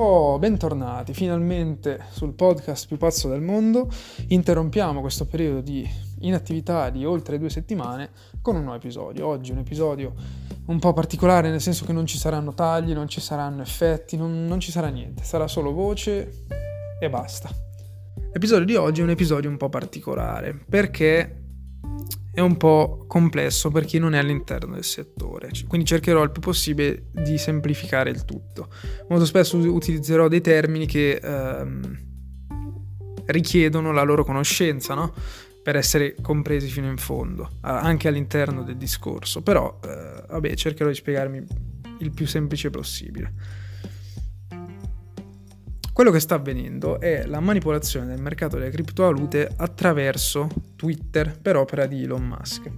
Oh, bentornati finalmente sul podcast più pazzo del mondo. Interrompiamo questo periodo di inattività di oltre due settimane con un nuovo episodio. Oggi un episodio un po' particolare nel senso che non ci saranno tagli, non ci saranno effetti, non, non ci sarà niente, sarà solo voce e basta. L'episodio di oggi è un episodio un po' particolare perché è un po' complesso per chi non è all'interno del settore, quindi cercherò il più possibile di semplificare il tutto. Molto spesso utilizzerò dei termini che ehm, richiedono la loro conoscenza, no? per essere compresi fino in fondo, anche all'interno del discorso, però eh, vabbè, cercherò di spiegarmi il più semplice possibile. Quello che sta avvenendo è la manipolazione del mercato delle criptovalute attraverso Twitter per opera di Elon Musk.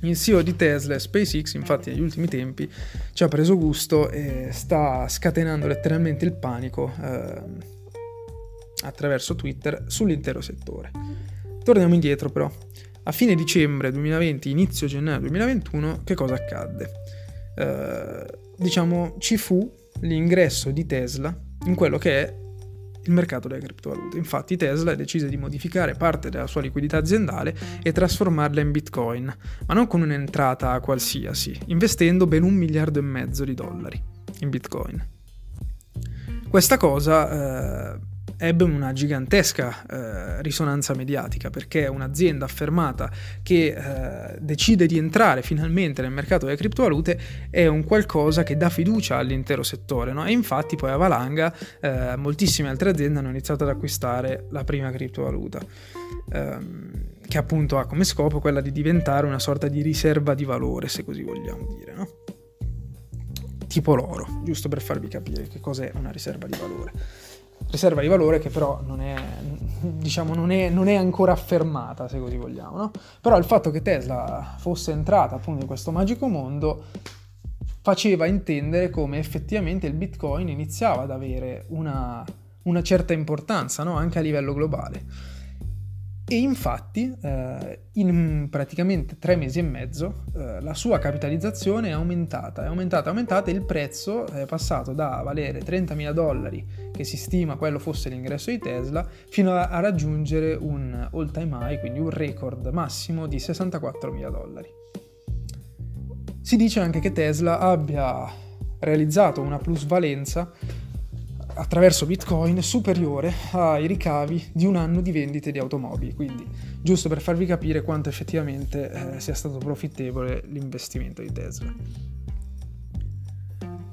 Il CEO di Tesla e SpaceX, infatti, negli ultimi tempi ci ha preso gusto e sta scatenando letteralmente il panico eh, attraverso Twitter sull'intero settore. Torniamo indietro però. A fine dicembre 2020, inizio gennaio 2021, che cosa accadde? Eh, diciamo, ci fu l'ingresso di Tesla in quello che è il mercato delle criptovalute. Infatti Tesla decise di modificare parte della sua liquidità aziendale e trasformarla in Bitcoin, ma non con un'entrata qualsiasi, investendo ben un miliardo e mezzo di dollari in Bitcoin. Questa cosa eh, ebbe una gigantesca eh, risonanza mediatica perché un'azienda affermata che eh, decide di entrare finalmente nel mercato delle criptovalute è un qualcosa che dà fiducia all'intero settore no? e infatti poi a valanga eh, moltissime altre aziende hanno iniziato ad acquistare la prima criptovaluta ehm, che appunto ha come scopo quella di diventare una sorta di riserva di valore se così vogliamo dire no? tipo l'oro giusto per farvi capire che cos'è una riserva di valore riserva di valore che però non è, diciamo, non è, non è ancora affermata, se così vogliamo. No? Però il fatto che Tesla fosse entrata appunto in questo magico mondo faceva intendere come effettivamente il Bitcoin iniziava ad avere una, una certa importanza no? anche a livello globale. E infatti eh, in praticamente tre mesi e mezzo eh, la sua capitalizzazione è aumentata, è aumentata, è aumentata e il prezzo è passato da valere 30.000 dollari, che si stima quello fosse l'ingresso di Tesla, fino a, a raggiungere un all time high, quindi un record massimo di 64.000 dollari. Si dice anche che Tesla abbia realizzato una plusvalenza attraverso Bitcoin superiore ai ricavi di un anno di vendite di automobili. Quindi, giusto per farvi capire quanto effettivamente eh, sia stato profittevole l'investimento di Tesla.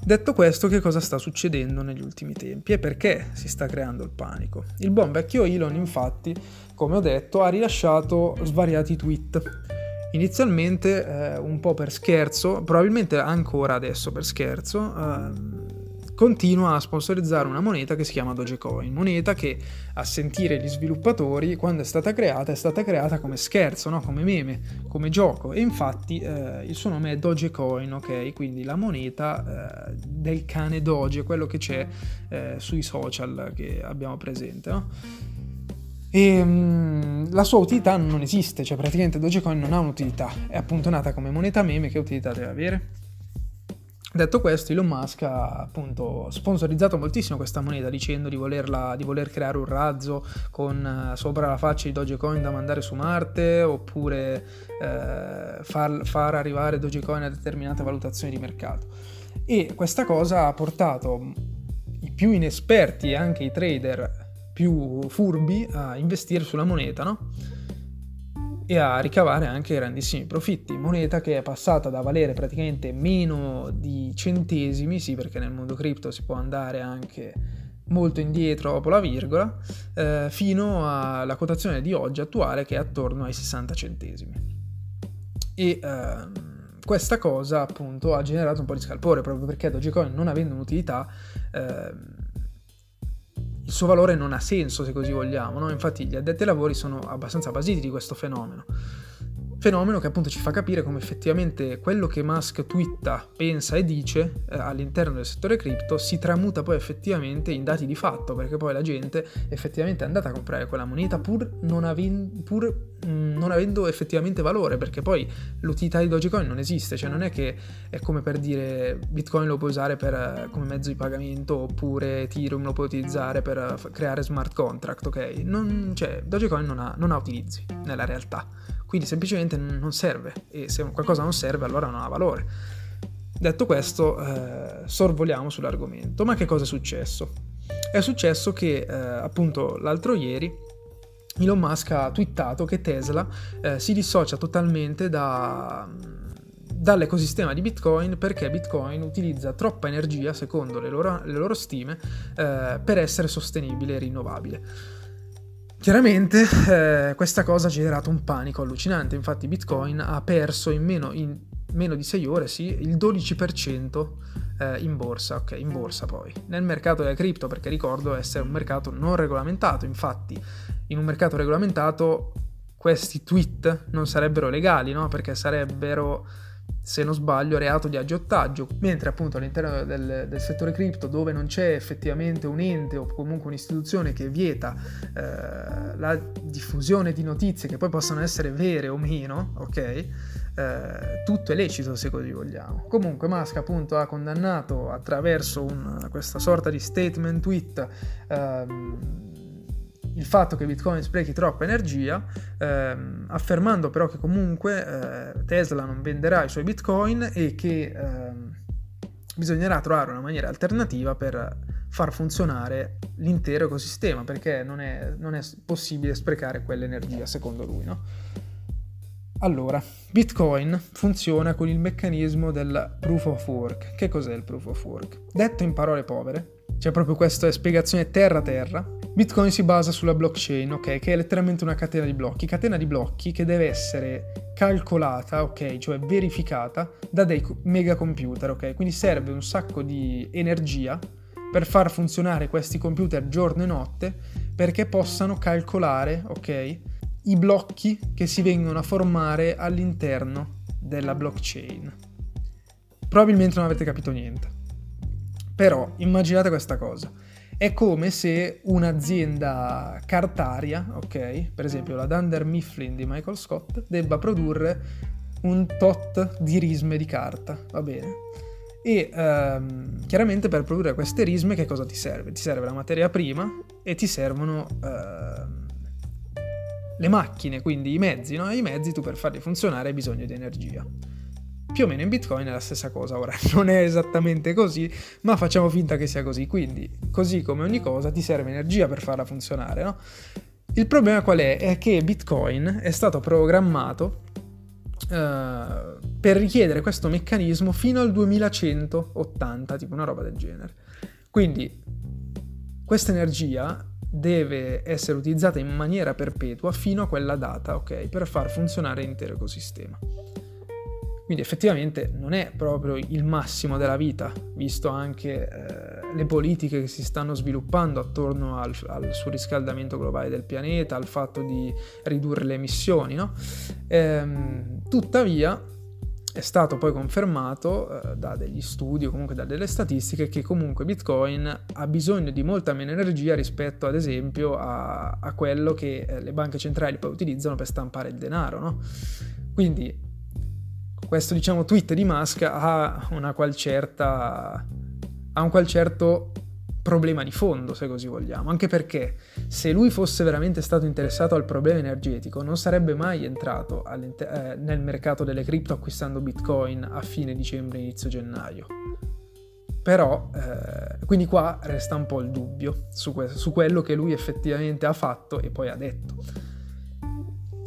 Detto questo, che cosa sta succedendo negli ultimi tempi e perché si sta creando il panico? Il buon vecchio Elon, infatti, come ho detto, ha rilasciato svariati tweet. Inizialmente eh, un po' per scherzo, probabilmente ancora adesso per scherzo, eh, continua a sponsorizzare una moneta che si chiama Dogecoin, moneta che a sentire gli sviluppatori quando è stata creata è stata creata come scherzo, no? come meme, come gioco e infatti eh, il suo nome è Dogecoin, ok? Quindi la moneta eh, del cane Doge, quello che c'è eh, sui social che abbiamo presente, no? E um, la sua utilità non esiste, cioè praticamente Dogecoin non ha un'utilità, è appunto nata come moneta meme, che utilità deve avere? Detto questo, Elon Musk ha appunto sponsorizzato moltissimo questa moneta dicendo di, volerla, di voler creare un razzo con uh, sopra la faccia di Dogecoin da mandare su Marte oppure uh, far, far, arrivare Dogecoin a determinate valutazioni di mercato. E questa cosa ha portato i più inesperti e anche i trader più furbi a investire sulla moneta, no? E a ricavare anche grandissimi profitti. Moneta che è passata da valere praticamente meno di centesimi, sì perché nel mondo cripto si può andare anche molto indietro dopo la virgola, eh, fino alla quotazione di oggi attuale che è attorno ai 60 centesimi. E ehm, questa cosa appunto ha generato un po' di scalpore proprio perché Dogecoin non avendo un'utilità ehm, il suo valore non ha senso se così vogliamo, no? infatti gli addetti ai lavori sono abbastanza basiti di questo fenomeno. Fenomeno che appunto ci fa capire come effettivamente quello che Musk twitta, pensa e dice eh, all'interno del settore cripto si tramuta poi effettivamente in dati di fatto, perché poi la gente effettivamente è andata a comprare quella moneta pur non, aven- pur, mh, mm, non avendo effettivamente valore, perché poi l'utilità di Dogecoin non esiste, cioè non è che è come per dire Bitcoin lo puoi usare per, come mezzo di pagamento oppure Ethereum lo puoi utilizzare per creare smart contract, ok? Non, cioè, Dogecoin non ha, non ha utilizzi nella realtà quindi semplicemente non serve e se qualcosa non serve allora non ha valore. Detto questo, eh, sorvoliamo sull'argomento. Ma che cosa è successo? È successo che eh, appunto l'altro ieri Elon Musk ha twittato che Tesla eh, si dissocia totalmente da, dall'ecosistema di Bitcoin perché Bitcoin utilizza troppa energia, secondo le loro, le loro stime, eh, per essere sostenibile e rinnovabile. Chiaramente eh, questa cosa ha generato un panico allucinante, infatti Bitcoin ha perso in meno, in meno di 6 ore sì, il 12% eh, in borsa, ok, in borsa poi. Nel mercato delle cripto, perché ricordo essere un mercato non regolamentato, infatti in un mercato regolamentato questi tweet non sarebbero legali, no? Perché sarebbero se non sbaglio, reato di aggiottaggio, mentre appunto all'interno del, del, settore cripto, dove non c'è effettivamente un ente o comunque un'istituzione che vieta eh, la diffusione di notizie che poi possano essere vere o meno, ok? Eh, tutto è lecito se così vogliamo. Comunque Musk appunto ha condannato attraverso un, questa sorta di statement tweet ehm, il fatto che Bitcoin sprechi troppa energia, ehm, affermando però che comunque eh, Tesla non venderà i suoi Bitcoin e che ehm, bisognerà trovare una maniera alternativa per far funzionare l'intero ecosistema, perché non è, non è possibile sprecare quell'energia, secondo lui. No? Allora, Bitcoin funziona con il meccanismo del proof of work. Che cos'è il proof of work? Detto in parole povere, c'è proprio questa spiegazione terra-terra. Bitcoin si basa sulla blockchain, ok? Che è letteralmente una catena di blocchi. Catena di blocchi che deve essere calcolata, ok? Cioè verificata da dei mega computer, ok? Quindi serve un sacco di energia per far funzionare questi computer giorno e notte perché possano calcolare, ok? I blocchi che si vengono a formare all'interno della blockchain. Probabilmente non avete capito niente. Però immaginate questa cosa. È come se un'azienda cartaria, ok, per esempio la Dunder Mifflin di Michael Scott, debba produrre un tot di risme di carta, va bene? E ehm, chiaramente per produrre queste risme che cosa ti serve? Ti serve la materia prima e ti servono ehm, le macchine, quindi i mezzi, no? I mezzi tu per farli funzionare hai bisogno di energia. Più o meno in Bitcoin è la stessa cosa, ora non è esattamente così, ma facciamo finta che sia così. Quindi, così come ogni cosa, ti serve energia per farla funzionare, no? Il problema qual è? È che Bitcoin è stato programmato uh, per richiedere questo meccanismo fino al 2180, tipo una roba del genere. Quindi questa energia deve essere utilizzata in maniera perpetua fino a quella data, ok? Per far funzionare l'intero ecosistema. Quindi effettivamente non è proprio il massimo della vita, visto anche eh, le politiche che si stanno sviluppando attorno al, al, surriscaldamento globale del pianeta, al fatto di ridurre le emissioni. No? Ehm, tuttavia è stato poi confermato eh, da degli studi o comunque da delle statistiche che comunque Bitcoin ha bisogno di molta meno energia rispetto ad esempio a, a quello che eh, le banche centrali poi utilizzano per stampare il denaro. No? Quindi questo diciamo tweet di Musk ha certa ha un qual certo problema di fondo, se così vogliamo, anche perché se lui fosse veramente stato interessato al problema energetico non sarebbe mai entrato eh, nel mercato delle cripto acquistando Bitcoin a fine dicembre, inizio gennaio. Però, eh, quindi qua resta un po' il dubbio su, que- su quello che lui effettivamente ha fatto e poi ha detto.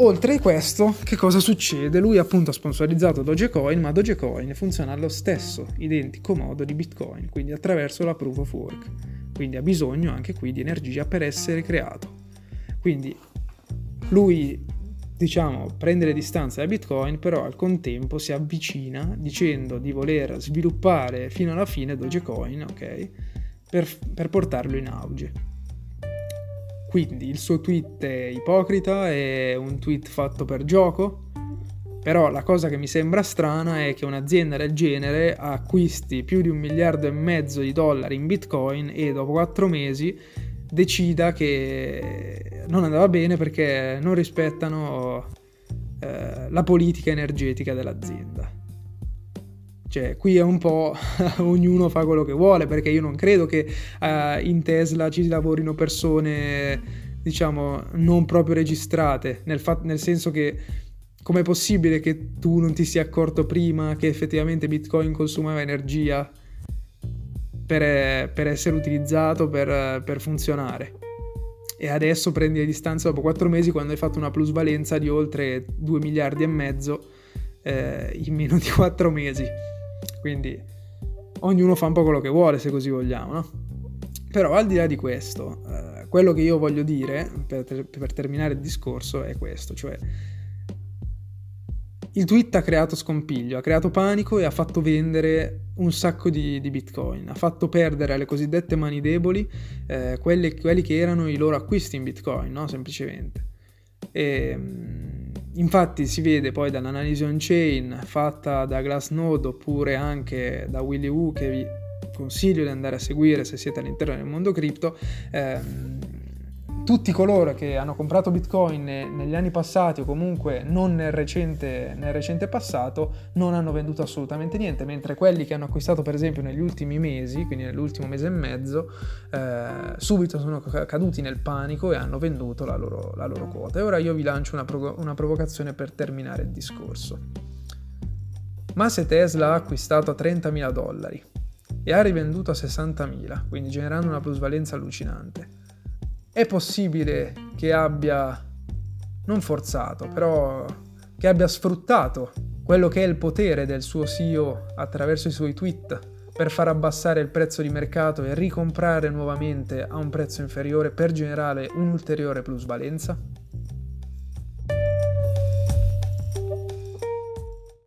Oltre a questo, che cosa succede? Lui appunto ha sponsorizzato Dogecoin, ma Dogecoin funziona allo stesso identico modo di Bitcoin, quindi attraverso la proof of work. Quindi ha bisogno anche qui di energia per essere creato. Quindi lui, diciamo, prende le distanze da Bitcoin, però al contempo si avvicina dicendo di voler sviluppare fino alla fine Dogecoin, ok? Per, per portarlo in auge. Quindi il suo tweet è ipocrita, è un tweet fatto per gioco. Però la cosa che mi sembra strana è che un'azienda del genere acquisti più di un miliardo e mezzo di dollari in bitcoin e dopo quattro mesi decida che non andava bene perché non rispettano eh, la politica energetica dell'azienda. Cioè, qui è un po' ognuno fa quello che vuole, perché io non credo che eh, in Tesla ci lavorino persone, diciamo, non proprio registrate, nel, fa- nel senso che com'è possibile che tu non ti sia accorto prima che effettivamente Bitcoin consumava energia per, per essere utilizzato, per, per, funzionare? E adesso prendi le distanze dopo 4 mesi quando hai fatto una plusvalenza di oltre 2 miliardi e mezzo eh, in meno di 4 mesi. Quindi ognuno fa un po' quello che vuole se così vogliamo, no? Però al di là di questo, eh, quello che io voglio dire per, per terminare il discorso è questo, cioè il tweet ha creato scompiglio, ha creato panico e ha fatto vendere un sacco di, di bitcoin, ha fatto perdere alle cosiddette mani deboli eh, quelli, quelli, che erano i loro acquisti in bitcoin, no? semplicemente. E, mm, infatti si vede poi dall'analisi on-chain fatta da Glassnode oppure anche da Willy Woo che vi consiglio di andare a seguire se siete all'interno del mondo cripto. Ehm, tutti coloro che hanno comprato Bitcoin negli anni passati o comunque non nel recente, nel recente, passato non hanno venduto assolutamente niente, mentre quelli che hanno acquistato per esempio negli ultimi mesi, quindi nell'ultimo mese e mezzo, eh, subito sono caduti nel panico e hanno venduto la loro, la loro quota. E ora io vi lancio una, provo- una provocazione per terminare il discorso. Ma se Tesla ha acquistato a 30.000 dollari e ha rivenduto a 60.000, quindi generando una plusvalenza allucinante, è possibile che abbia, non forzato, però che abbia sfruttato quello che è il potere del suo CEO attraverso i suoi tweet per far abbassare il prezzo di mercato e ricomprare nuovamente a un prezzo inferiore per generare un'ulteriore plusvalenza?